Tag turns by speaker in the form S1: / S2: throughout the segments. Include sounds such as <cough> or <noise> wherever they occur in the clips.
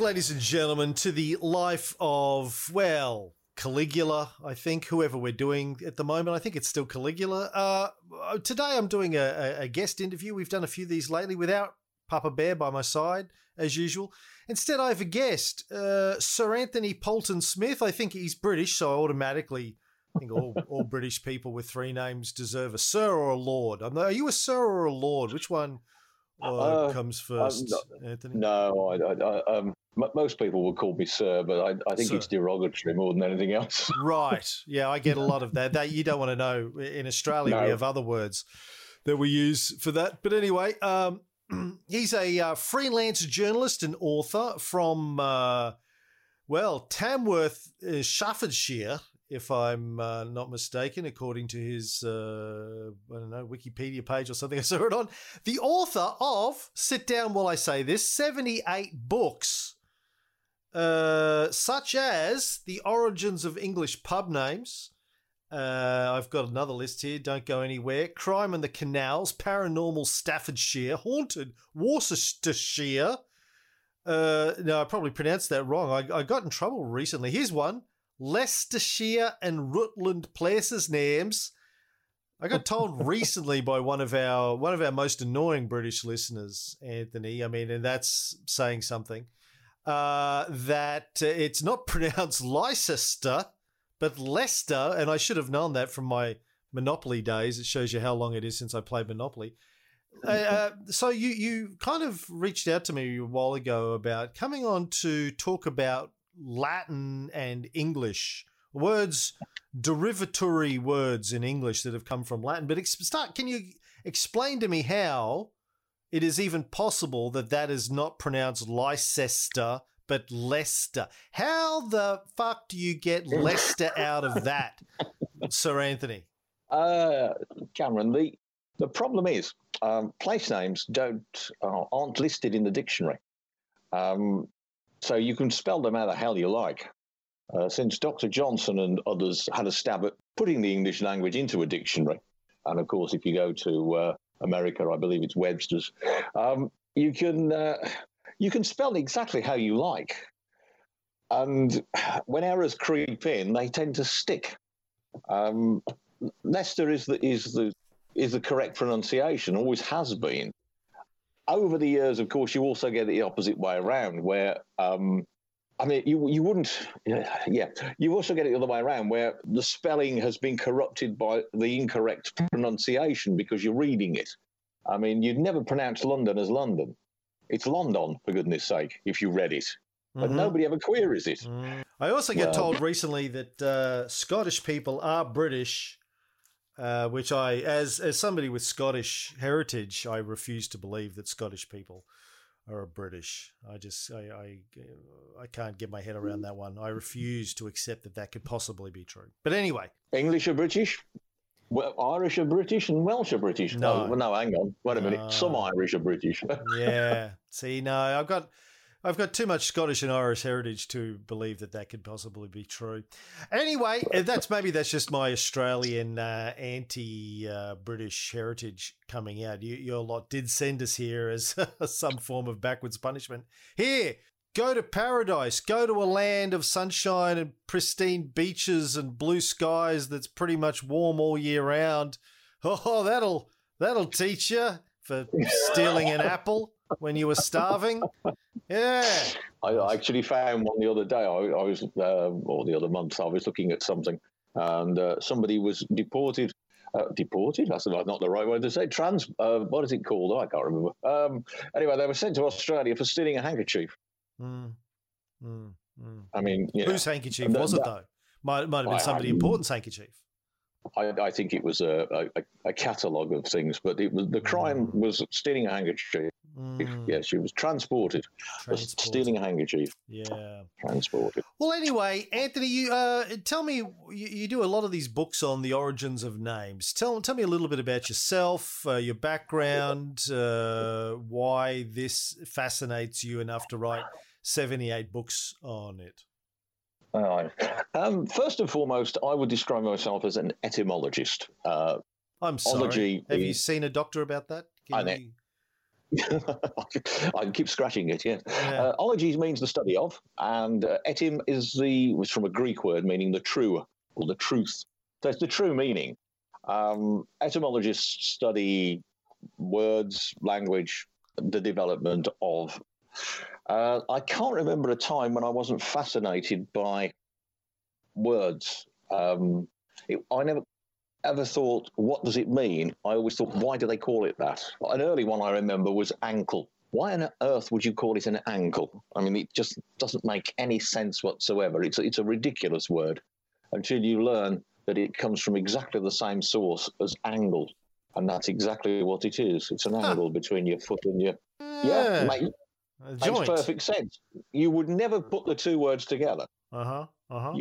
S1: Ladies and gentlemen, to the life of, well, Caligula, I think, whoever we're doing at the moment. I think it's still Caligula. Uh, today I'm doing a, a, guest interview. We've done a few of these lately without Papa Bear by my side, as usual. Instead, I have a guest, uh, Sir Anthony Poulton Smith. I think he's British, so I automatically I think all, all British people with three names deserve a Sir or a Lord. are you a Sir or a Lord? Which one uh, uh comes first,
S2: not, Anthony? No, I, I, um, most people would call me sir, but I, I think sir. it's derogatory more than anything else. <laughs>
S1: right. Yeah, I get a lot of that. That you don't want to know. In Australia, no. we have other words that we use for that. But anyway, um, <clears throat> he's a uh, freelance journalist and author from, uh, well, Tamworth, uh, Staffordshire, if I'm uh, not mistaken, according to his, uh, I don't know, Wikipedia page or something <laughs> I saw it on. The author of, sit down while I say this, 78 books uh, such as the origins of English pub names. Uh, I've got another list here. Don't go anywhere. Crime in the Canals, Paranormal Staffordshire, Haunted Worcestershire. Uh, no, I probably pronounced that wrong. I, I got in trouble recently. Here's one: Leicestershire and Rutland places names. I got told <laughs> recently by one of our one of our most annoying British listeners, Anthony. I mean, and that's saying something uh, that it's not <laughs> pronounced Leicester, but Leicester. And I should have known that from my Monopoly days. It shows you how long it is since I played Monopoly. Uh, <laughs> uh, so you you kind of reached out to me a while ago about coming on to talk about Latin and English words, derivatory words in English that have come from Latin. But start. Can you explain to me how it is even possible that that is not pronounced Leicester, but Leicester. How the fuck do you get <laughs> Leicester out of that, Sir Anthony?
S2: Uh, Cameron, the the problem is um, place names don't uh, aren't listed in the dictionary, um, so you can spell them how the hell you like. Uh, since Dr. Johnson and others had a stab at putting the English language into a dictionary, and of course, if you go to uh, America, I believe it's Webster's. Um, you can uh, you can spell exactly how you like, and when errors creep in, they tend to stick. Um, Leicester is the is the is the correct pronunciation, always has been. Over the years, of course, you also get the opposite way around, where um, I mean, you you wouldn't, yeah. You also get it the other way around, where the spelling has been corrupted by the incorrect pronunciation because you're reading it. I mean, you'd never pronounce London as London. It's London, for goodness sake, if you read it. But mm-hmm. nobody ever queries it.
S1: Mm. I also get well, told recently that uh, Scottish people are British, uh, which I, as as somebody with Scottish heritage, I refuse to believe that Scottish people are British. I just I, I I can't get my head around hmm. that one. I refuse to accept that that could possibly be true. But anyway,
S2: English or British? Well, Irish are British and Welsh are British. No, oh, well, no, hang on, wait a minute. Some Irish are British. <laughs>
S1: yeah. See, no, I've got I've got too much Scottish and Irish heritage to believe that that could possibly be true. Anyway, uh, that's maybe that's just my Australian uh, anti-British uh, heritage coming out. You, your lot did send us here as <laughs> some form of backwards punishment. Here, go to paradise. Go to a land of sunshine and pristine beaches and blue skies that's pretty much warm all year round. <laughs> Oh, that'll that'll teach you for stealing an apple when you were starving. Yeah.
S2: I actually found one the other day. I, I was, uh, or the other month, I was looking at something, and uh, somebody was deported. Uh, deported? That's not the right word to say. Trans. Uh, what is it called? Oh, I can't remember. Um, anyway, they were sent to Australia for stealing a handkerchief. Mm. Mm. Mm. I mean,
S1: whose handkerchief was it though? Might might have been somebody important's handkerchief.
S2: I, I, think it was a, a, a catalogue of things, but it was the crime mm. was stealing a handkerchief. Mm. Yeah, she was transported, transported. stealing a handkerchief.
S1: Yeah,
S2: transported.
S1: Well, anyway, Anthony, you uh, tell me you, you, do a lot of these books on the origins of names. Tell tell me a little bit about yourself, uh, your background, uh, why this fascinates you enough to write seventy eight books on it.
S2: All right. Um, first and foremost, I would describe myself as an etymologist. Uh,
S1: I'm sorry. Have is, you seen a doctor about that?
S2: Can I know. <laughs> I keep scratching it. Yeah. yeah. Uh, ologies means the study of, and uh, etym is the was from a Greek word meaning the true or the truth. So it's the true meaning. Um, etymologists study words, language, the development of. Uh, I can't remember a time when I wasn't fascinated by words. Um, it, I never ever thought, what does it mean? I always thought, why do they call it that? An early one I remember was ankle. Why on earth would you call it an ankle? I mean, it just doesn't make any sense whatsoever. It's a, it's a ridiculous word until you learn that it comes from exactly the same source as angle. And that's exactly what it is. It's an huh. angle between your foot and your. Yeah, yeah mate, makes perfect sense. You would never put the two words together.
S1: Uh huh. Uh huh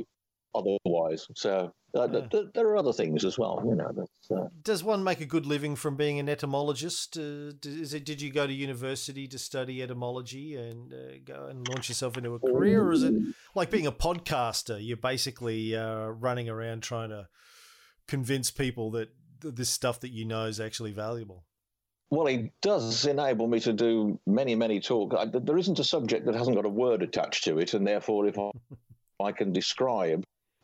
S2: otherwise. So uh, yeah. th- there are other things as well, you know.
S1: Uh, Does one make a good living from being an etymologist? Uh, is it? Did you go to university to study etymology and uh, go and launch yourself into a career, or is it like being a podcaster? You're basically uh, running around trying to convince people that this stuff that you know is actually valuable.
S2: Well, it does enable me to do many, many talks. There isn't a subject that hasn't got a word attached to it, and therefore, if I, <laughs> I can describe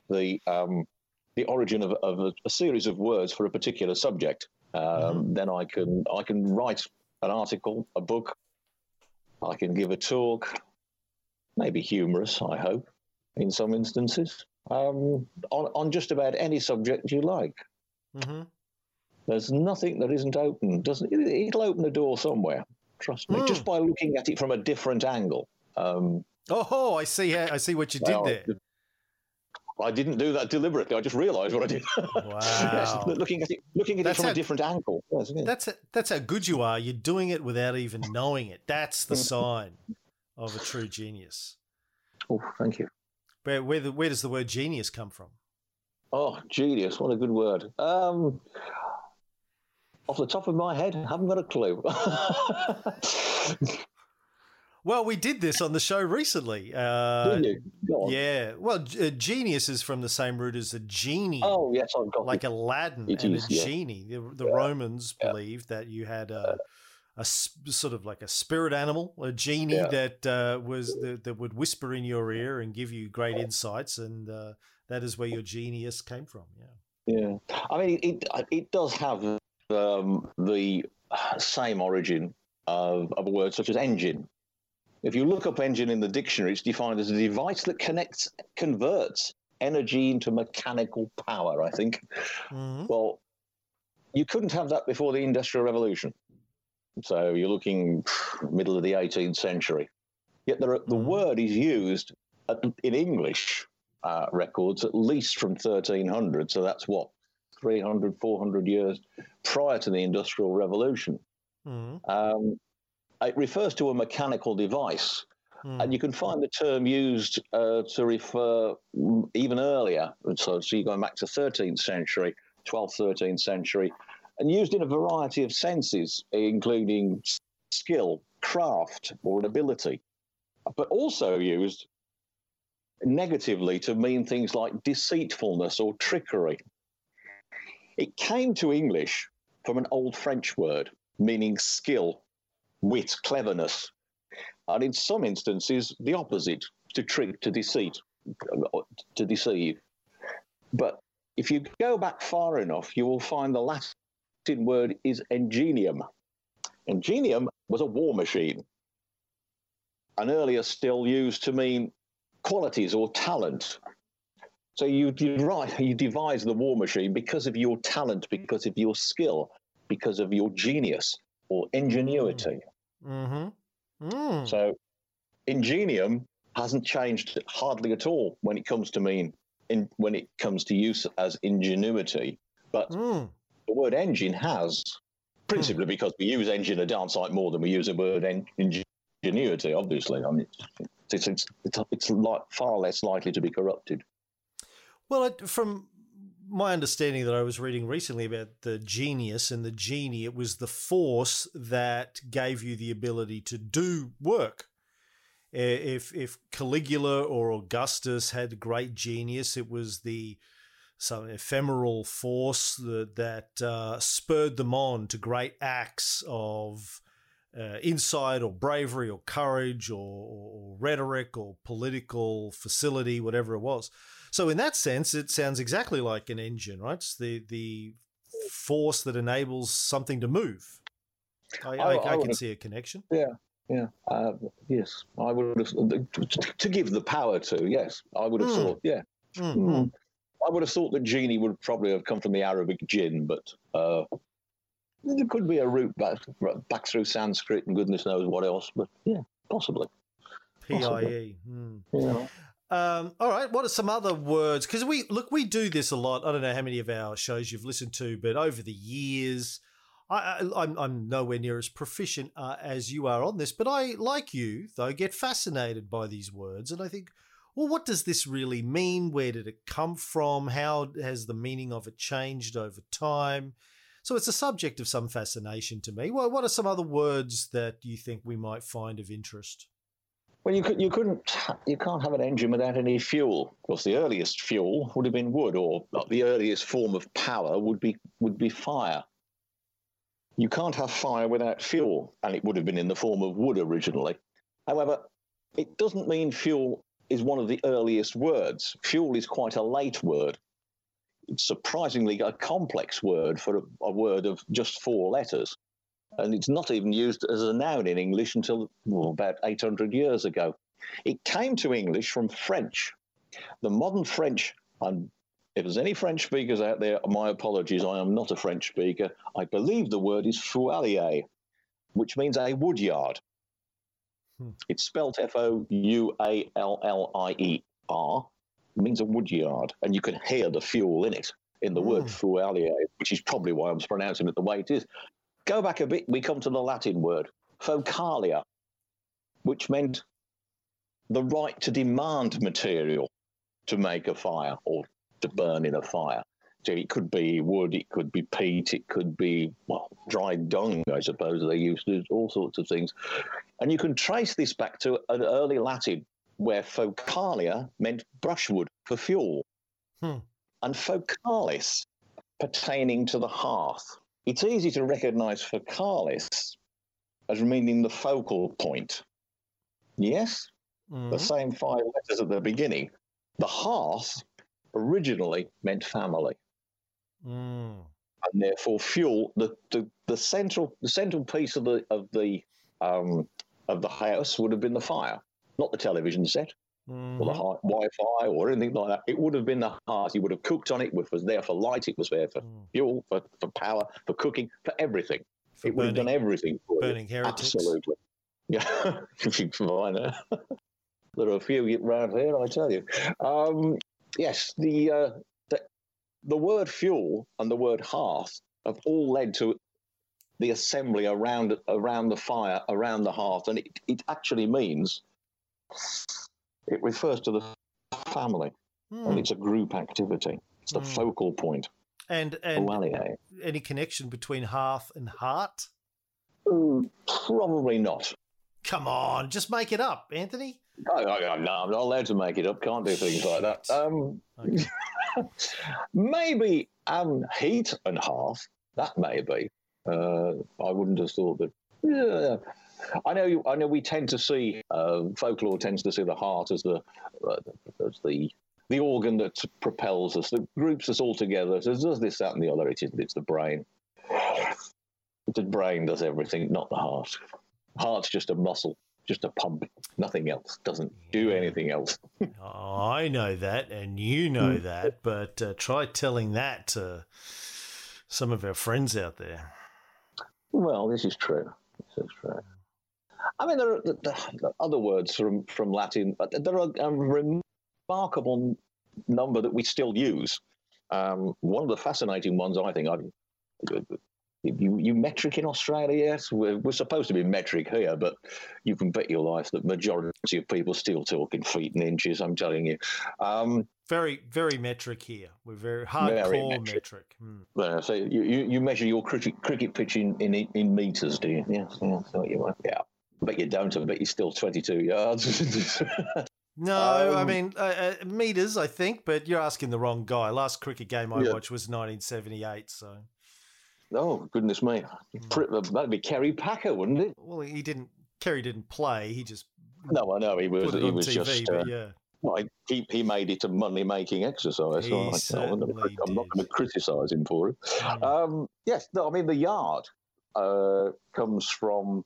S2: the um, the origin of, of a, a, series of words for a particular subject. Um, mm-hmm. Then I can I can write an article, a book. I can give a talk, maybe humorous, I hope, in some instances, um, on on just about any subject you like. Mm-hmm. There's nothing that isn't open. Doesn't it, it'll open a door somewhere. Trust me, mm. just by looking at it from a different angle. Um,
S1: oh, I see. I see what you well, did there.
S2: I didn't do that deliberately. I just realised what I did. <laughs> Wow. yes, looking at it, looking at that's it from how, a different angle.
S1: Yes, That's a, that's how good you are. You're doing it without even knowing it. That's the sign of a true genius.
S2: Oh, thank you.
S1: Where where, the, where does the word genius come from?
S2: Oh, genius! What a good word. Um, off the top of my head, I haven't got a clue. <laughs>
S1: Well, we did this on the show recently.
S2: Uh?
S1: Yeah. Well, uh, genius is from the same root as a genie.
S2: Oh, yes, I've got
S1: like it. Aladdin it and is, a yeah. genie. The, the yeah. Romans yeah. believed that you had a, a sort of like a spirit animal, a genie that uh, was the, that would whisper in your ear and give you great insights, and uh, that is where your genius came from. Yeah.
S2: Yeah. I mean, it it does have um, the same origin of, of a word such as engine. If you look up engine in the dictionary, it's defined as a device that connects, converts energy into mechanical power, I think. Mm-hmm. Well, you couldn't have that before the Industrial Revolution. So you're looking middle of the 18th century. Yet are, the mm-hmm. word is used at, in English uh, records at least from 1300. So that's what, 300, 400 years prior to the Industrial Revolution. Mm-hmm. Um, it refers to a mechanical device. Mm. And you can find the term used uh, to refer even earlier. So, so you're going back to 13th century, 12th, 13th century, and used in a variety of senses, including skill, craft, or an ability, but also used negatively to mean things like deceitfulness or trickery. It came to English from an old French word meaning skill wit, cleverness, and in some instances, the opposite to trick, to deceit, to deceive. But if you go back far enough, you will find the Latin word is ingenium. Ingenium was a war machine, and earlier still used to mean qualities or talent. So you, you devise the war machine because of your talent, because of your skill, because of your genius or ingenuity. Mm-hmm. Mm. So ingenium hasn't changed hardly at all when it comes to mean in, when it comes to use as ingenuity. But mm. the word engine has, principally mm. because we use engine a darn sight more than we use the word en- ingenuity. Obviously, I mean, it's it's it's, it's like far less likely to be corrupted.
S1: Well, from my understanding that I was reading recently about the genius and the genie, it was the force that gave you the ability to do work. If if Caligula or Augustus had great genius, it was the some ephemeral force that that uh, spurred them on to great acts of uh, insight or bravery or courage or, or, rhetoric or political facility, whatever it was. So in that sense, it sounds exactly like an engine, right? It's the the force that enables something to move. I, I, I, I can see a connection.
S2: Yeah, yeah, uh, yes. I would have to give the power to. Yes, I would have mm. thought. Yeah, mm. I would have thought that genie would probably have come from the Arabic jinn, but uh, there could be a route back back through Sanskrit and goodness knows what else. But yeah, possibly.
S1: PIE. Mm. Yeah. Um, all right. What are some other words? Because we look, we do this a lot. I don't know how many of our shows you've listened to, but over the years, I, am nowhere near as proficient uh, as you are on this. But I, like you, though, get fascinated by these words, and I think, well, what does this really mean? Where did it come from? How has the meaning of it changed over time? So it's a subject of some fascination to me. Well, what are some other words that you think we might find of interest?
S2: Well, you could, you couldn't, you can't have an engine without any fuel. Of course, the earliest fuel would have been wood, or the earliest form of power would be would be fire. You can't have fire without fuel, and it would have been in the form of wood originally. However, it doesn't mean fuel is one of the earliest words. Fuel is quite a late word. It's surprisingly a complex word for a, a word of just four letters and it's not even used as a noun in English until well, about 800 years ago. It came to English from French. The modern French, and if there's any French speakers out there, my apologies, I am not a French speaker. I believe the word is foualier, which means a woodyard. Hmm. It's spelt F O U A L L I E R, means a woodyard, and you can hear the fuel in it in the mm. word foualier, which is probably why I'm pronouncing it the way it is. Go back a bit, we come to the Latin word, focalia, which meant the right to demand material to make a fire or to burn in a fire. So it could be wood, it could be peat, it could be, well, dried dung, I suppose they used to, all sorts of things. And you can trace this back to an early Latin where focalia meant brushwood for fuel, hmm. and focalis pertaining to the hearth. It's easy to recognize focalis as meaning the focal point. Yes? Mm-hmm. The same five letters at the beginning. The hearth originally meant family. Mm. And therefore fuel, the, the, the central the central piece of the of the um, of the house would have been the fire, not the television set mm-hmm. or the mm-hmm. Wi-Fi or anything like that. It would have been the heart. You would have cooked on it. It was there for light. It was there for mm. fuel, for, for power, for cooking, for everything. For it burning, would have done everything. For
S1: burning you. heretics.
S2: Absolutely. <laughs> Yeah, if you find it. there are a few around here, I tell you. Um, yes, the, uh, the the word fuel and the word hearth have all led to the assembly around around the fire, around the hearth, and it, it actually means it refers to the family, and hmm. it's a group activity. It's the mm. focal point.
S1: And and any connection between hearth and heart?
S2: Mm, probably not.
S1: Come on, just make it up, Anthony.
S2: No, I'm not allowed to make it up. Can't do things like that. Um, okay. <laughs> maybe um, heat and hearth. That may be. Uh, I wouldn't have thought that. Yeah, I know. I know. We tend to see uh, folklore tends to see the heart as the uh, as the the organ that propels us, that groups us all together. So does this, that, and the other. It isn't. It's the brain. The brain does everything, not the heart. Heart's just a muscle, just a pump. Nothing else. Doesn't do anything else. <laughs>
S1: oh, I know that, and you know that. But uh, try telling that to some of our friends out there.
S2: Well, this is true. This is true. I mean, there are, there are other words from, from Latin. There are a remarkable number that we still use. Um, one of the fascinating ones, I think, I, you, you metric in Australia, yes? We're, we're, supposed to be metric here, but you can bet your life that majority of people still talk in feet and inches, I'm telling you. Um,
S1: very, very metric here. We're very hardcore very metric. metric.
S2: Hmm. Yeah, so you, you, you, measure your cricket, cricket pitch in, in, in meters, do you? Yes, yeah, so you, yeah bet you don't. I bet you're still 22 yards. <laughs>
S1: no, um, I mean uh, uh, meters, I think, but you're asking the wrong guy. Last cricket game I yeah. watched was 1978, so.
S2: Oh goodness me, mm. that'd be Kerry Packer, wouldn't it?
S1: Well, he didn't. Kerry didn't play. He just.
S2: No, I know he was. He was TV, just.
S1: Uh, yeah.
S2: Well, he, he made it a money making exercise. So I, am not going to criticise him for it. Mm. Um, yes, no, I mean, the yard uh, comes from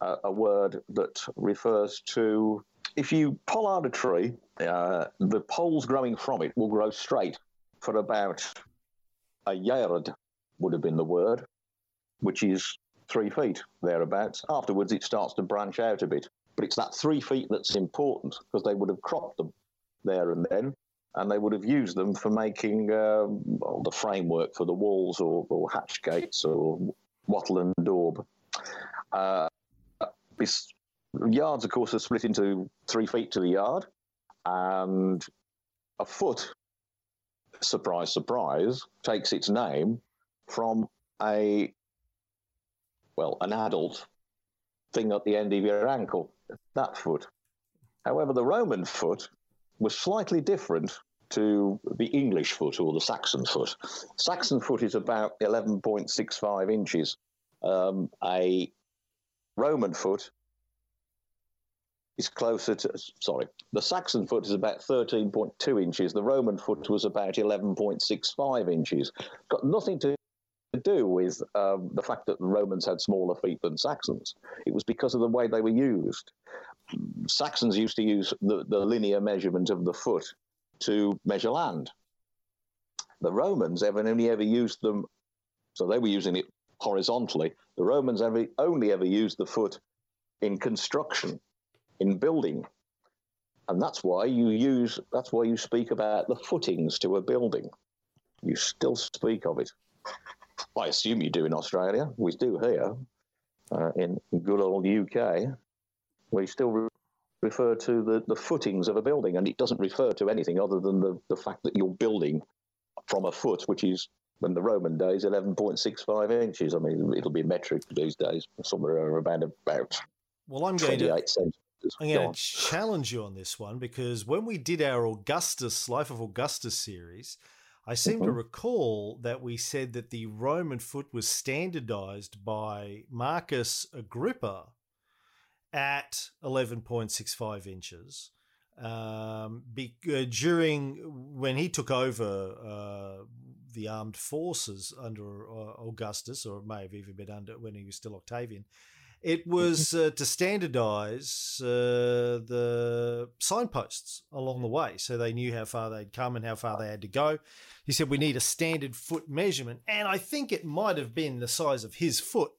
S2: a, word that refers to if you pull out a tree, uh, the poles growing from it will grow straight for about a yard, would have been the word, which is three feet thereabouts. Afterwards, it starts to branch out a bit. But it's that three feet that's important because they would have cropped them there and then, and they would have used them for making uh, well, the framework for the walls or, or hatch gates or wattle and daub. Uh, yards, of course, are split into three feet to the yard, and a foot, surprise, surprise, takes its name from a well, an adult thing at the end of your ankle that foot. However, the Roman foot was slightly different to the English foot or the Saxon foot. Saxon foot is about 11.65 inches. Um, a Roman foot is closer to, sorry, the Saxon foot is about 13.2 inches. The Roman foot was about 11.65 inches. Got nothing to do with um, the fact that the Romans had smaller feet than Saxons. It was because of the way they were used. Saxons used to use the, the linear measurement of the foot to measure land. The Romans ever only ever used them, so they were using it horizontally. The Romans only ever used the foot in construction, in building. And that's why you use, that's why you speak about the footings to a building. You still speak of it. I assume you do in Australia. We do here uh, in good old UK. We still re- refer to the, the footings of a building, and it doesn't refer to anything other than the, the fact that you're building from a foot, which is in the Roman days, 11.65 inches. I mean, it'll be metric these days, somewhere around about well, I'm going to, centimeters.
S1: I'm going to challenge you on this one because when we did our Augustus, Life of Augustus series, I seem mm-hmm. to recall that we said that the Roman foot was standardized by Marcus Agrippa at 11.65 inches. Um, be, uh, during when he took over uh, the armed forces under uh, Augustus, or it may have even been under when he was still Octavian, it mm-hmm. was uh, to standardize uh, the signposts along the way so they knew how far they'd come and how far they had to go. He said, We need a standard foot measurement. And I think it might have been the size of his foot.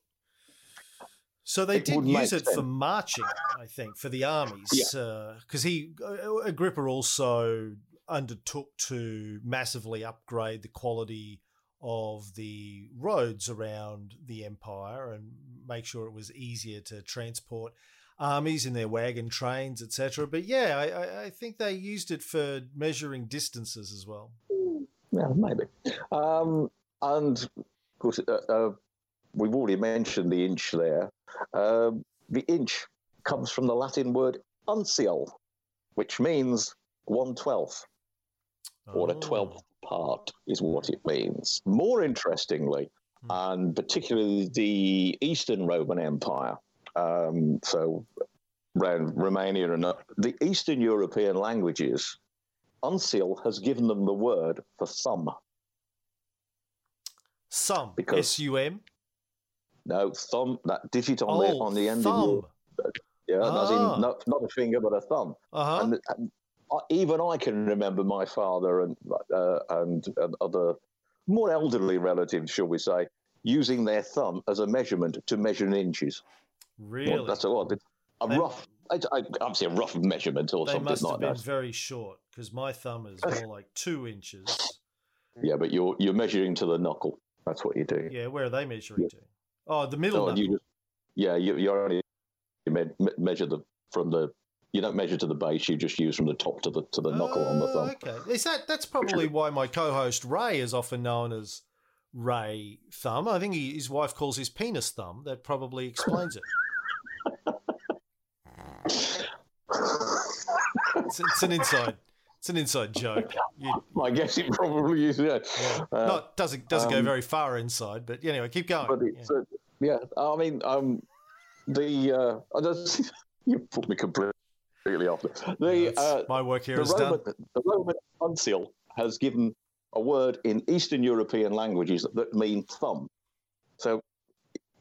S1: So they it did use it sense. for marching, I think, for the armies. Because yeah. uh, he, uh, Agrippa also undertook to massively upgrade the quality of the roads around the empire and make sure it was easier to transport armies in their wagon trains, etc. But yeah, I, I, think they used it for measuring distances as well.
S2: Yeah, maybe. Um, and of course, uh, uh, we've already mentioned the inch there. Uh, the inch comes from the Latin word uncial, which means one twelfth. Or a twelfth part is what it means. More interestingly, hmm. and particularly the Eastern Roman Empire, um, so around Romania and the Eastern European languages, Uncial has given them the word for thumb.
S1: Sum. Because, S-U-M?
S2: No, thumb, that digit on, oh, the, on the end thumb. of your... Yeah, ah. in ah. not, not a finger, but a thumb.
S1: Uh-huh.
S2: And, and even I can remember my father and, uh, and, and other more elderly relatives, shall we say, using their thumb as a measurement to measure in inches.
S1: Really?
S2: Well, that's a, what, a they, rough, obviously a rough measurement or
S1: they
S2: something
S1: must
S2: like
S1: have been very short because my thumb is more like two inches.
S2: Yeah, but you're you're measuring to the knuckle. That's what you do.
S1: Yeah, where are they measuring yeah. to? Oh, the middle. Oh,
S2: you just, yeah, you, you only you me- measure the from the you don't measure to the base. You just use from the top to the to the knuckle uh, on the thumb.
S1: Okay, is that that's probably why my co-host Ray is often known as Ray Thumb. I think he, his wife calls his penis thumb. That probably explains it. it's, it's, an inside. It's an inside joke. You,
S2: I guess it probably is. Yeah,
S1: yeah. Uh, Not doesn't doesn't um, go very far inside, but anyway, keep going. But
S2: it's, yeah. Uh, yeah, I mean, um, the uh, <laughs> you put me completely off. The
S1: uh, my work here is Roman,
S2: done. The Roman uncial has given a word in Eastern European languages that, that mean thumb. So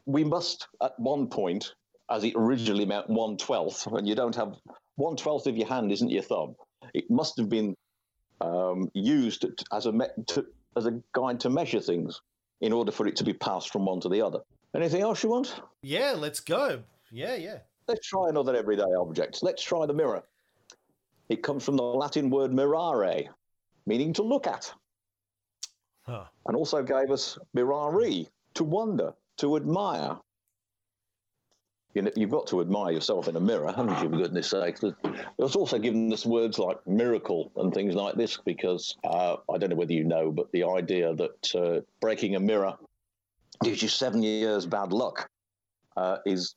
S2: we must, at one point, as it originally meant one twelfth, and you don't have one twelfth of your hand isn't your thumb. It must have been um, used as a me- to, as a guide to measure things in order for it to be passed from one to the other. Anything else you want?
S1: Yeah, let's go. Yeah, yeah.
S2: Let's try another everyday object. Let's try the mirror. It comes from the Latin word mirare, meaning to look at. Huh. And also gave us mirari, to wonder, to admire. You know, you've got to admire yourself in a mirror, haven't you, for goodness sake? It's also given us words like miracle and things like this because uh, I don't know whether you know, but the idea that uh, breaking a mirror gives you seven years bad luck uh, is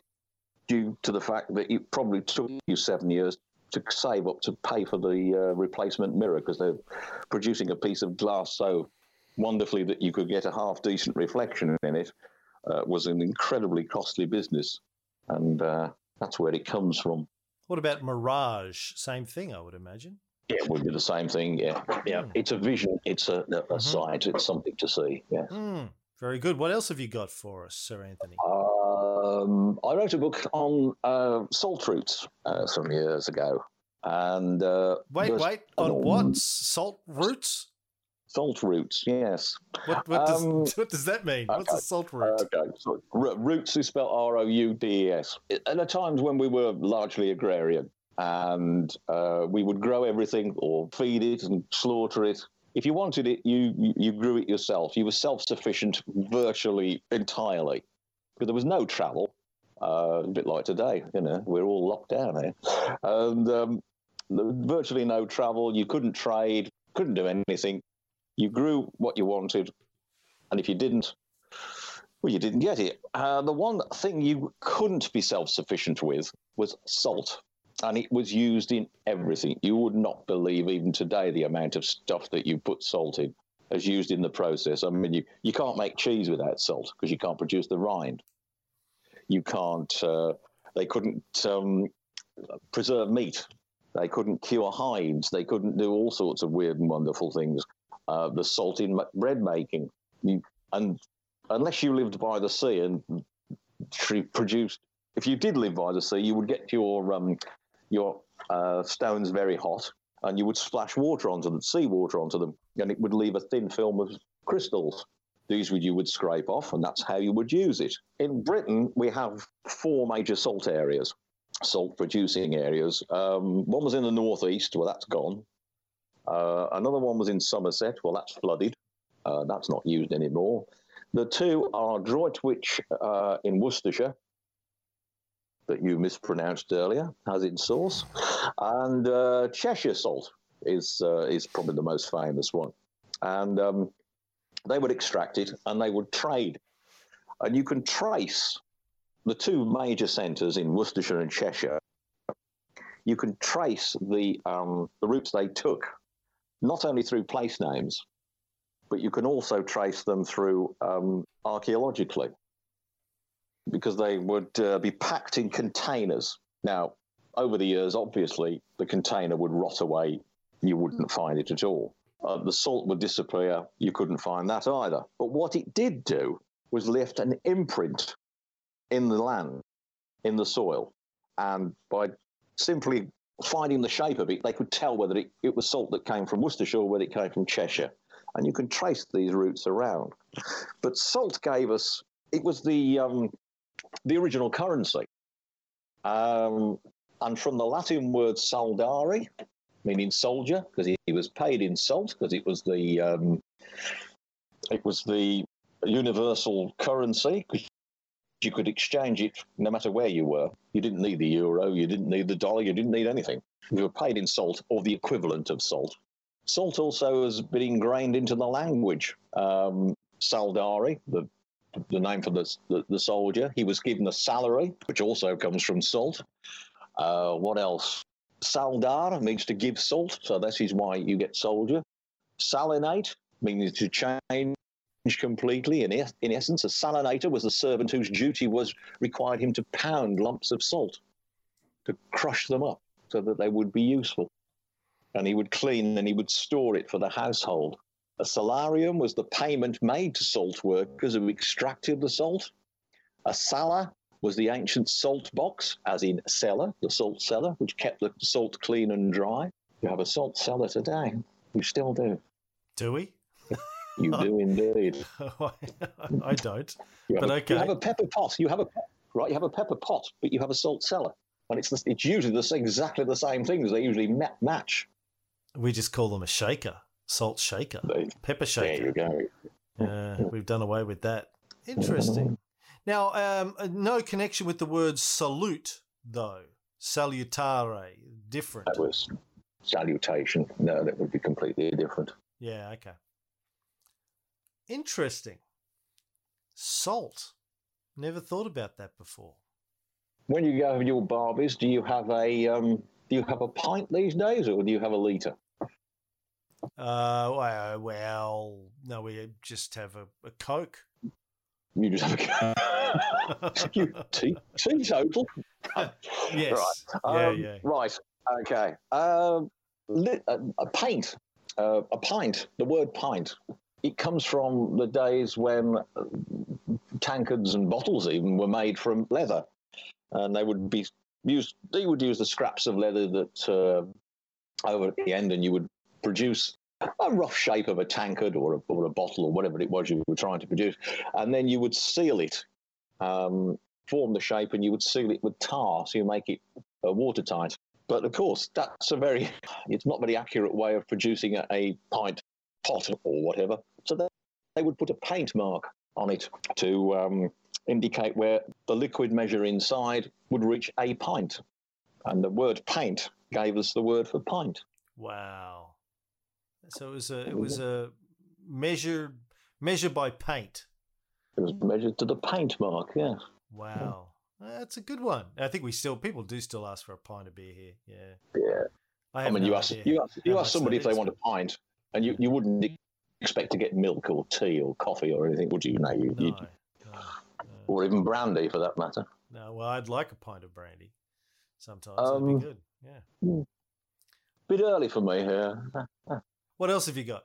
S2: due to the fact that it probably took you seven years to save up to pay for the uh, replacement mirror because they're producing a piece of glass so wonderfully that you could get a half decent reflection in it uh, was an incredibly costly business. And uh, that's where it comes from.
S1: What about Mirage? Same thing, I would imagine.
S2: Yeah, it would be the same thing. Yeah, yeah. Mm. It's a vision. It's a, a mm-hmm. sight. It's something to see. Yeah.
S1: Mm. Very good. What else have you got for us, Sir Anthony?
S2: Um, I wrote a book on uh, salt roots uh, some years ago. And uh,
S1: wait, wait, on what salt roots?
S2: Salt roots, yes.
S1: What, what, does, um, <laughs> what does, that mean? Okay. What's a salt root?
S2: Okay, so roots is spelled R O U D E S. At the times when we were largely agrarian, and uh, we would grow everything or feed it and slaughter it if you wanted it, you you grew it yourself. You were self sufficient virtually entirely, because there was no travel. Uh, a bit like today, you know, we're all locked down here, and um, virtually no travel. You couldn't trade, couldn't do anything. You grew what you wanted, and if you didn't, well, you didn't get it. Uh, the one thing you couldn't be self sufficient with was salt and it was used in everything. You would not believe even today the amount of stuff that you put salt in as used in the process. I mean, you, you can't make cheese without salt because you can't produce the rind. You can't, uh, they couldn't um, preserve meat. They couldn't cure hides. They couldn't do all sorts of weird and wonderful things. Uh, the salt in bread making. You, and unless you lived by the sea and produced if you did live by the sea, you would get your um, your uh, stones very hot, and you would splash water onto them, seawater onto them, and it would leave a thin film of crystals. These would you would scrape off, and that's how you would use it. In Britain, we have four major salt areas, salt producing areas. Um, one was in the northeast, well, that's gone. Uh, another one was in Somerset, well, that's flooded. Uh, that's not used anymore. The two are Droitwich uh, in Worcestershire, that you mispronounced earlier has its source, and uh, Cheshire salt is uh, is probably the most famous one, and um, they would extract it and they would trade, and you can trace the two major centres in Worcestershire and Cheshire. You can trace the um, the routes they took, not only through place names, but you can also trace them through um, archaeologically because they would uh, be packed in containers. Now, over the years, obviously, the container would rot away. You wouldn't find it at all. Uh, the salt would disappear. You couldn't find that either. But what it did do was lift an imprint in the land, in the soil. And by simply finding the shape of it, they could tell whether it, it was salt that came from Worcestershire or whether it came from Cheshire. And you can trace these routes around. But salt gave us, it was the, um, the original currency. Um, and from the Latin word soldari, meaning soldier, because he, he, was paid in salt, because it was the um, it was the universal currency, because you could exchange it no matter where you were. You didn't need the euro, you didn't need the dollar, you didn't need anything. You were paid in salt or the equivalent of salt. Salt also has been ingrained into the language. Um, Saldari, the the name for the, the, the, soldier. He was given a salary, which also comes from salt. Uh, what else? Saldar means to give salt, so this is why you get soldier. Salinate means to change completely. In, in essence, a salinator was the servant whose duty was required him to pound lumps of salt, to crush them up so that they would be useful. And he would clean and he would store it for the household. A salarium was the payment made to salt workers who extracted the salt. A sala was the ancient salt box, as in cellar, the salt cellar, which kept the salt clean and dry. You have a salt cellar today. You still do.
S1: Do we? <laughs>
S2: You do indeed. <laughs>
S1: I don't.
S2: You
S1: but
S2: a,
S1: okay.
S2: You have a pepper pot. You have a right. You have a pepper pot, but you have a salt cellar, and it's it's usually the, exactly the same things. They usually match.
S1: We just call them a shaker, salt shaker, pepper shaker.
S2: There you
S1: go. Uh, we've done away with that. Interesting. Now, um, no connection with the word salute, though. Salutare, different.
S2: That was salutation. No, that would be completely different.
S1: Yeah, okay. Interesting. Salt. Never thought about that before.
S2: When you go to your barbies, do you have a um, do you have a pint these days, or do you have a liter?
S1: Uh, well, well, no, we just have a, a Coke.
S2: You just have a <laughs> you tea, teetotal.
S1: yes.
S2: Right. Um, yeah, yeah. Right. Okay. Um, a, a pint. Uh, a pint. The word pint it comes from the days when uh, tankards and bottles even were made from leather, and they would be used. They would use the scraps of leather that uh, over at the end, and you would produce a rough shape of a tankard or a, or a bottle or whatever it was you were trying to produce, and then you would seal it, um, form the shape, and you would seal it with tar, so you make it uh, watertight. But of course, that's a very, it's not very accurate way of producing a, a pint pot or whatever. So they, they would put a paint mark on it to um, indicate where the liquid measure inside would reach a pint. And the word paint gave us the word for pint.
S1: Wow. So it was a it was a measure measured by paint.
S2: It was measured to the paint mark, yeah.
S1: Wow. That's a good one. I think we still people do still ask for a pint of beer here. Yeah.
S2: Yeah. I, I mean, no you ask you ask, you ask somebody if they want a pint, and you, you wouldn't expect to get milk or tea or coffee or anything, would you? No, you, no, no. or even brandy for that matter.
S1: No, well, I'd like a pint of brandy sometimes. Um, That'd be good. Yeah. Hmm.
S2: Bit early for me here.
S1: What else have you got?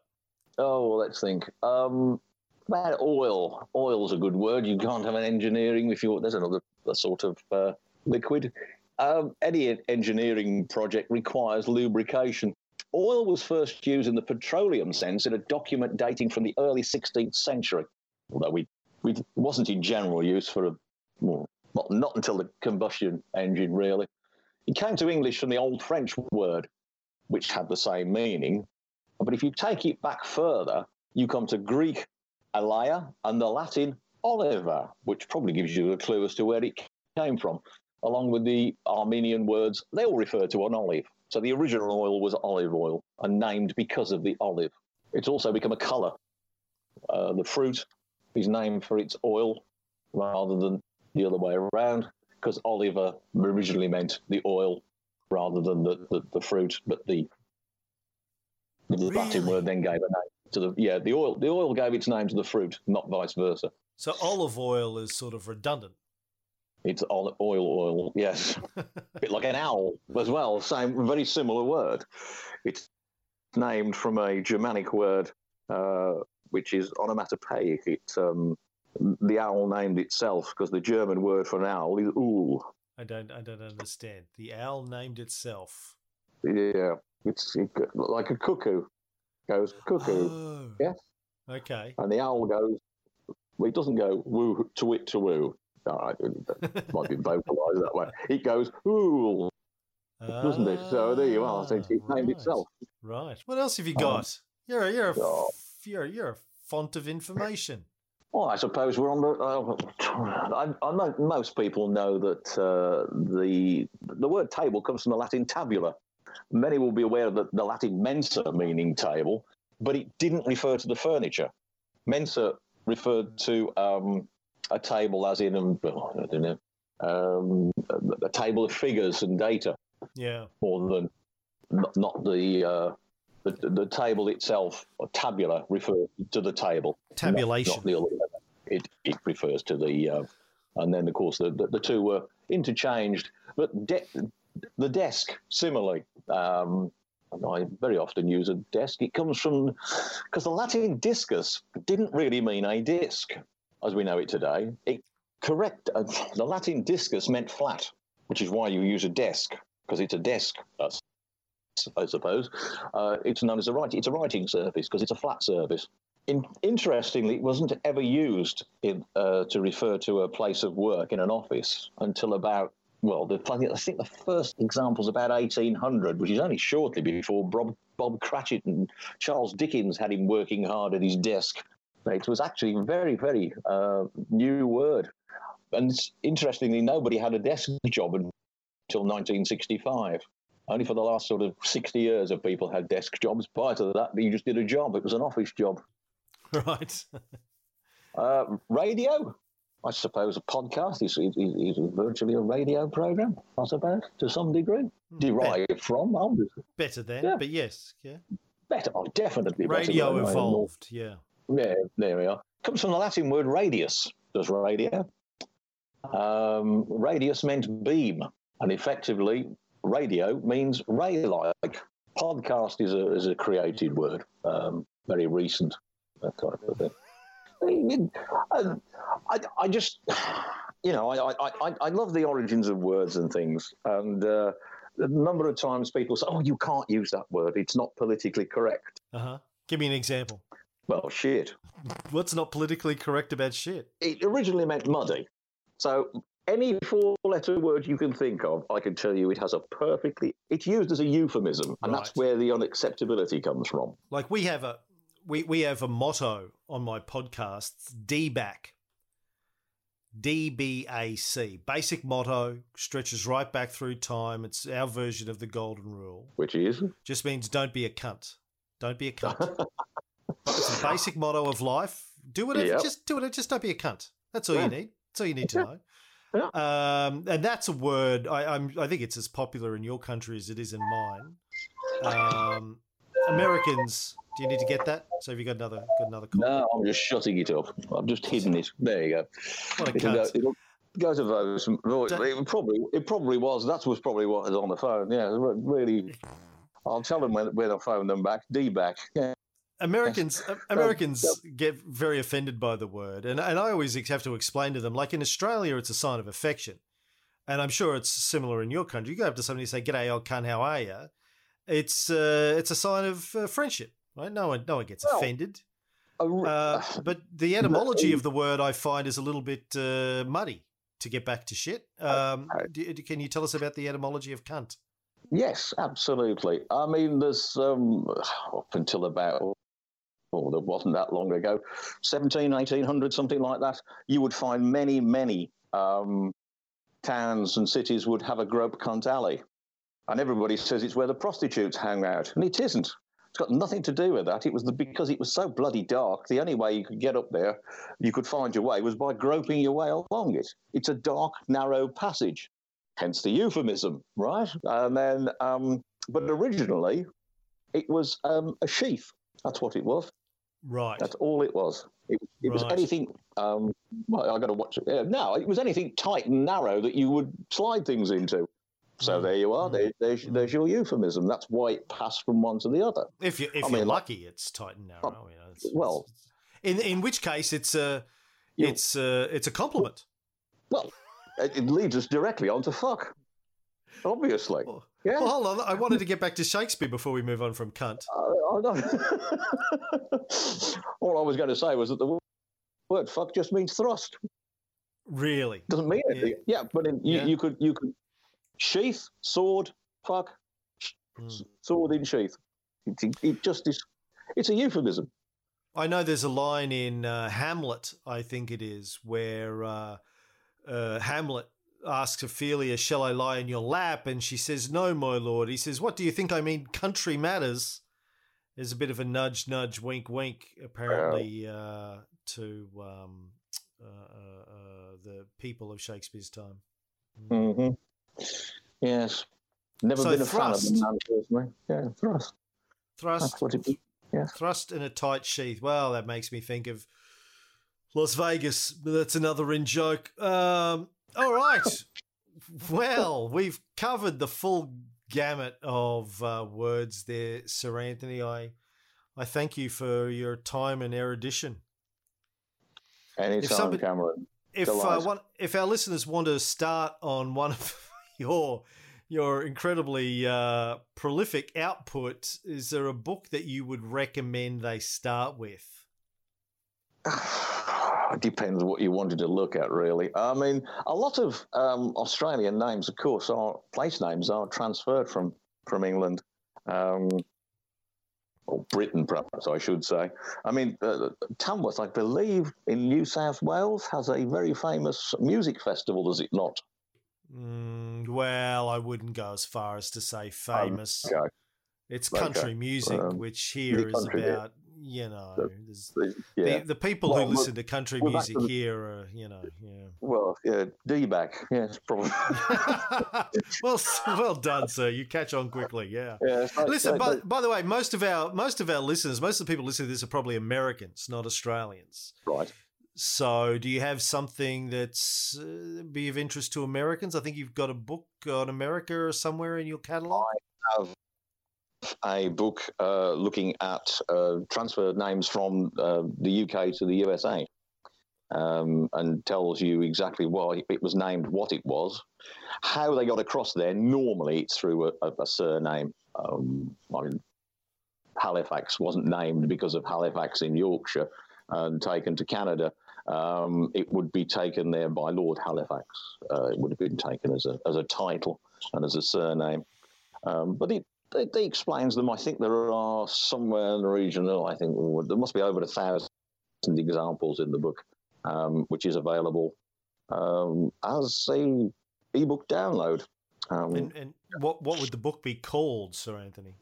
S2: Oh, well, let's think. Um, about oil. Oil's a good word. You can't have an engineering if you. There's another sort of uh, liquid. Um, any engineering project requires lubrication. Oil was first used in the petroleum sense in a document dating from the early 16th century, although we, we wasn't in general use for a, well, not, not until the combustion engine, really. It came to English from the Old French word, which had the same meaning. But if you take it back further, you come to Greek alea and the Latin oliva, which probably gives you a clue as to where it came from, along with the Armenian words, they all refer to an olive. So the original oil was olive oil and named because of the olive. It's also become a colour. Uh, the fruit is named for its oil rather than the other way around because oliva originally meant the oil rather than the, the, the fruit, but the the really? Latin word then gave a name to the yeah the oil the oil gave its name to the fruit, not vice versa.
S1: So olive oil is sort of redundant.
S2: It's oil, oil, yes. a <laughs> bit like an owl as well, same, very similar word. It's named from a Germanic word, uh, which is onomatopoeic. It, um, the owl named itself because the German word for an owl is ool.
S1: I don't, I don't understand. The owl named itself.
S2: Yeah, it's it, like a cuckoo goes cuckoo. Oh. Yes.
S1: Okay.
S2: And the owl goes. Well, it doesn't go woo to it to woo. No, it might be <laughs> vocalised that way. It goes, ooh, doesn't it? So there you are. So it's named right. itself.
S1: Right. What else have you got? Um, you're a, you're a, oh. you're, you're a font of information.
S2: Well, I suppose we're on the. Uh, I, I know most people know that uh, the the word table comes from the Latin tabula. Many will be aware of the, the Latin mensa, meaning table, but it didn't refer to the furniture. Mensa referred to um, a table as in, um, I don't know, um, a, table of figures and data.
S1: Yeah.
S2: More than not, not the, uh, the the table itself, or tabula, refers to the table.
S1: Tabulation.
S2: Not, not the, it it refers to the, uh, and then of course the, the, the two were interchanged. But de- the desk, similarly. Um, I very often use a desk. It comes from because the Latin discus didn't really mean a disc as we know it today. It correct uh, the Latin discus meant flat, which is why you use a desk because it's a desk. I suppose uh, it's known as a writing. It's a writing surface because it's a flat surface. In, interestingly, it wasn't ever used in, uh, to refer to a place of work in an office until about well, the, I think the first example is about 1800, which is only shortly before Bob, Bob Cratchit and Charles Dickens had him working hard at his desk. It was actually a very, very uh, new word. And interestingly, nobody had a desk job until 1965. Only for the last sort of 60 years have people had desk jobs. Prior to that, you just did a job. It was an office job. <laughs>
S1: Right.
S2: uh, radio? I suppose a podcast is, is, is virtually a radio program, I suppose, to some degree. Hmm. Derived better. from, obviously.
S1: Better than, yeah. but yes, yeah.
S2: Better, oh, definitely
S1: Radio better evolved, yeah.
S2: Yeah, there we are. Comes from the Latin word radius, does radio. Um, radius meant beam, and effectively, radio means ray like. Podcast is a, is a created word, um, very recent, that type of thing. <laughs> I, I, just, <sighs> you know, I, I, I love the origins of words and things. And uh, a number of times people say, oh, you can't use that word. It's not politically correct.
S1: Uh huh. Give me an example.
S2: Well, shit.
S1: What's not politically correct about shit?
S2: It originally meant muddy. So any four letter word you can think of, I can tell you it has a perfectly, it's used as a euphemism. And right. that's where the unacceptability comes from.
S1: Like we have a, we, we have a motto on my podcasts, DBAC. DBAC. Basic motto, stretches right back through time. It's our version of the golden rule.
S2: Which is?
S1: Just means don't be a cunt. Don't be a cunt. <laughs> it's a basic motto of life. Do whatever, yep. just do it. Just don't be a cunt. That's all yeah. you need. That's all you need to know. Yeah. Um, and that's a word. I, I'm, I think it's as popular in your country as it is in mine. Um, Americans do you need to get that? So have you got another got another call?
S2: No, I'm just shutting it off. I'm just hidden it. There you go. What a it'll, go, it'll go to votes. It probably it probably was. That was probably what was on the phone. Yeah, really. I'll tell them when, when I phone them back. D back. Yeah.
S1: Americans uh, Americans get very offended by the word, and and I always have to explain to them. Like in Australia, it's a sign of affection, and I'm sure it's similar in your country. You go up to somebody and say, "G'day, old cunt, how are you?" It's uh, it's a sign of uh, friendship. Right? No one, no one gets well, offended. Uh, but the <laughs> etymology of the word I find is a little bit uh, muddy. To get back to shit, um, do, can you tell us about the etymology of cunt?
S2: Yes, absolutely. I mean, there's um, up until about oh, that wasn't that long ago, 17, 1800, something like that, you would find many, many um, towns and cities would have a grope cunt alley. And everybody says it's where the prostitutes hang out. And it isn't. It's got nothing to do with that. It was the, because it was so bloody dark. The only way you could get up there, you could find your way, was by groping your way along it. It's a dark, narrow passage, hence the euphemism, right? And then, um, but originally, it was um, a sheath. That's what it was.
S1: Right.
S2: That's all it was. It, it right. was anything. Um, well, I got to watch it. no, it was anything tight and narrow that you would slide things into. So mm. there you are. There, there's, mm. there's your euphemism. That's why it passed from one to the other.
S1: If you if I you're lucky, it's tight and narrow. Oh, you know, it's, well, it's, in in which case it's a it's a, it's a compliment.
S2: Well, it leads us directly on to fuck. Obviously.
S1: Well, yeah. Well, hold on. I wanted to get back to Shakespeare before we move on from cunt. Uh, <laughs>
S2: All I was going to say was that the word fuck just means thrust.
S1: Really?
S2: Doesn't mean anything. Yeah, yeah but in, you, yeah. you could you could sheath, sword, fuck, mm. sword in sheath. It, it, just is. It's a euphemism.
S1: I know there's a line in uh, Hamlet, I think it is, where uh, uh, Hamlet asks Ophelia, "Shall I lie in your lap?" and she says, "No, my lord." He says, "What do you think I mean? Country matters." There's a bit of a nudge, nudge, wink, wink, apparently, uh, to um, uh, uh, the people of Shakespeare's time.
S2: Mm-hmm. Yes. Never so been a thrust. fan of the man personally. Yeah, thrust.
S1: Thrust. What it is. Yeah. Thrust in a tight sheath. Well, that makes me think of Las Vegas. That's another in joke. Um, all right. well, we've covered the full gamut of uh, words there, Sir Anthony. I I thank you for your time and erudition.
S2: Anytime, if somebody, Cameron.
S1: If uh, one, if our listeners want to start on one of <laughs> your your incredibly uh, prolific output, is there a book that you would recommend they start with? <sighs>
S2: it depends what you wanted to look at, really. I mean, a lot of um, Australian names, of course, are place names are transferred from from England. Um, or Britain, perhaps I should say. I mean, uh, Tamworth, I believe, in New South Wales, has a very famous music festival, does it not?
S1: Mm, well, I wouldn't go as far as to say famous. Um, okay. It's country music, um, which here is about you know, the, yeah. the, the, people well, who listen to country music to, here are, you know, yeah.
S2: Well, yeah, D back, yes, probably. <laughs>
S1: well, well done, sir. You catch on quickly, yeah. <laughs> yeah listen, by, by the way, most of our most of our listeners, most of the people listening to this are probably Americans, not Australians.
S2: Right.
S1: So, do you have something that's uh, be of interest to Americans? I think you've got a book on America or somewhere in your catalog.
S2: I have a book uh, looking at uh, transfer names from uh, the UK to the USA. Um, and tells you exactly why it was named, what it was, how they got across there. Normally, it's through a, a, a surname. Um, I mean, Halifax wasn't named because of Halifax in Yorkshire and taken to Canada. Um, it would be taken there by Lord Halifax. Uh, it would have been taken as a as a title and as a surname. Um, but it it, explains them. I think there are somewhere in the region, I think there must be over a thousand examples in the book, um, which is available um, as a ebook download.
S1: Um, and, and, what what would the book be called, Sir Anthony?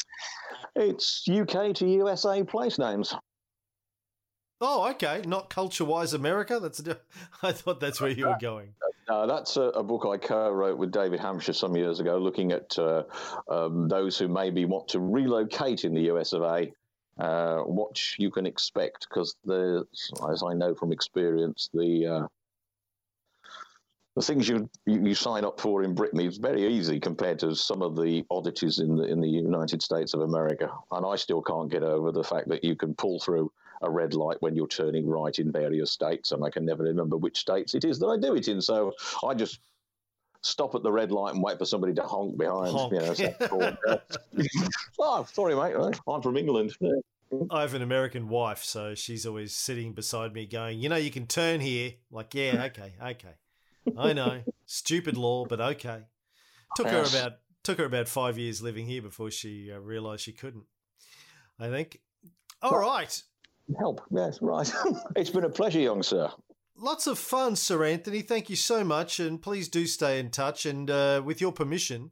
S2: It's UK to USA place names.
S1: Oh, okay. Not culture wise America. That's <laughs> I thought that's where you were going.
S2: Uh, that's a, a, book I co-wrote with David Hampshire some years ago, looking at uh, um, those who maybe want to relocate in the US of A. Uh, what you can expect, because as I know from experience, the uh, the things you, you, you sign up for in Britain is very easy compared to some of the oddities in the in the United States of America. And I still can't get over the fact that you can pull through a red light when you're turning right in various states, and I can never remember which states it is that I do it in. So I just stop at the red light and wait for somebody to honk behind. Honk. You know, so, <laughs> oh, sorry, mate. I'm from England.
S1: I have an American wife, so she's always sitting beside me, going, "You know, you can turn here." Like, yeah, <laughs> okay, okay. I know, stupid law, but okay. Took her about took her about five years living here before she uh, realised she couldn't. I think. All right
S2: help. Yes, right. <laughs> it's been a pleasure, young sir.
S1: Lots of fun, Sir Anthony. Thank you so much, and please do stay in touch. And uh, with your permission,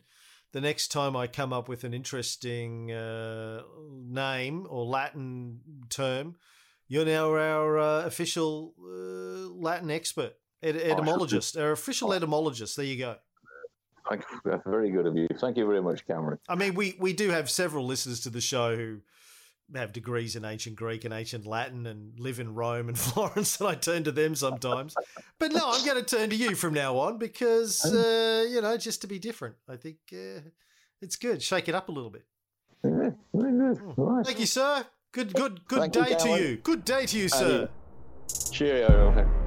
S1: the next time I come up with an interesting uh, name or Latin term, you're now our uh, official uh, Latin expert, ed- etymologist, our official etymologist. There you go.
S2: Very good of you. Thank you very much, Cameron.
S1: I mean, we, we do have several listeners to the show who have degrees in ancient Greek and ancient Latin and live in Rome and <laughs> Florence, and I turn to them sometimes. but no, I'm going to turn to you from now on because, <laughs> uh, you know, just to be different. I think uh, it's good. Shake it up a little bit.
S2: Yeah, very good.
S1: Hmm. Thank you, sir. Good, good, good Thank day you, to you. Good day to you, sir.
S2: Cheerio.